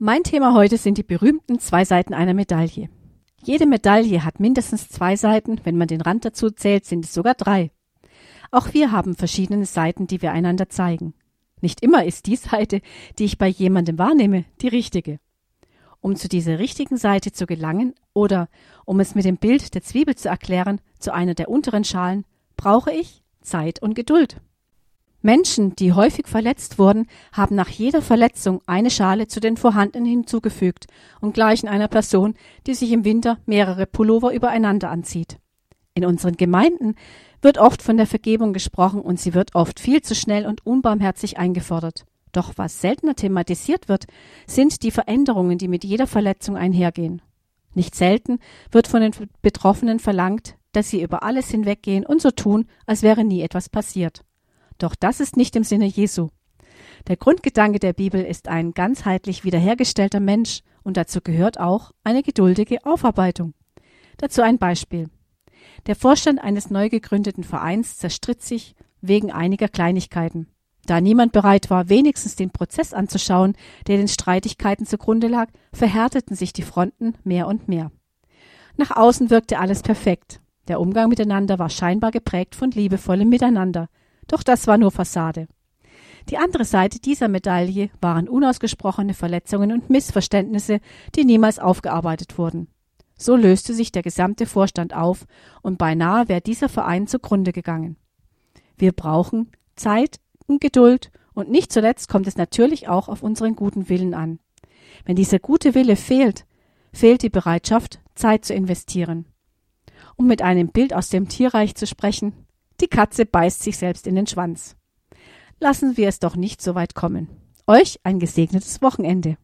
Mein Thema heute sind die berühmten zwei Seiten einer Medaille. Jede Medaille hat mindestens zwei Seiten, wenn man den Rand dazu zählt, sind es sogar drei. Auch wir haben verschiedene Seiten, die wir einander zeigen. Nicht immer ist die Seite, die ich bei jemandem wahrnehme, die richtige. Um zu dieser richtigen Seite zu gelangen oder um es mit dem Bild der Zwiebel zu erklären, zu einer der unteren Schalen, brauche ich Zeit und Geduld. Menschen, die häufig verletzt wurden, haben nach jeder Verletzung eine Schale zu den vorhandenen hinzugefügt und gleichen einer Person, die sich im Winter mehrere Pullover übereinander anzieht. In unseren Gemeinden wird oft von der Vergebung gesprochen und sie wird oft viel zu schnell und unbarmherzig eingefordert. Doch was seltener thematisiert wird, sind die Veränderungen, die mit jeder Verletzung einhergehen. Nicht selten wird von den Betroffenen verlangt, dass sie über alles hinweggehen und so tun, als wäre nie etwas passiert. Doch das ist nicht im Sinne Jesu. Der Grundgedanke der Bibel ist ein ganzheitlich wiederhergestellter Mensch und dazu gehört auch eine geduldige Aufarbeitung. Dazu ein Beispiel. Der Vorstand eines neu gegründeten Vereins zerstritt sich wegen einiger Kleinigkeiten. Da niemand bereit war, wenigstens den Prozess anzuschauen, der den Streitigkeiten zugrunde lag, verhärteten sich die Fronten mehr und mehr. Nach außen wirkte alles perfekt. Der Umgang miteinander war scheinbar geprägt von liebevollem Miteinander, doch das war nur Fassade. Die andere Seite dieser Medaille waren unausgesprochene Verletzungen und Missverständnisse, die niemals aufgearbeitet wurden. So löste sich der gesamte Vorstand auf und beinahe wäre dieser Verein zugrunde gegangen. Wir brauchen Zeit und Geduld und nicht zuletzt kommt es natürlich auch auf unseren guten Willen an. Wenn dieser gute Wille fehlt, fehlt die Bereitschaft, Zeit zu investieren. Um mit einem Bild aus dem Tierreich zu sprechen, die Katze beißt sich selbst in den Schwanz. Lassen wir es doch nicht so weit kommen. Euch ein gesegnetes Wochenende.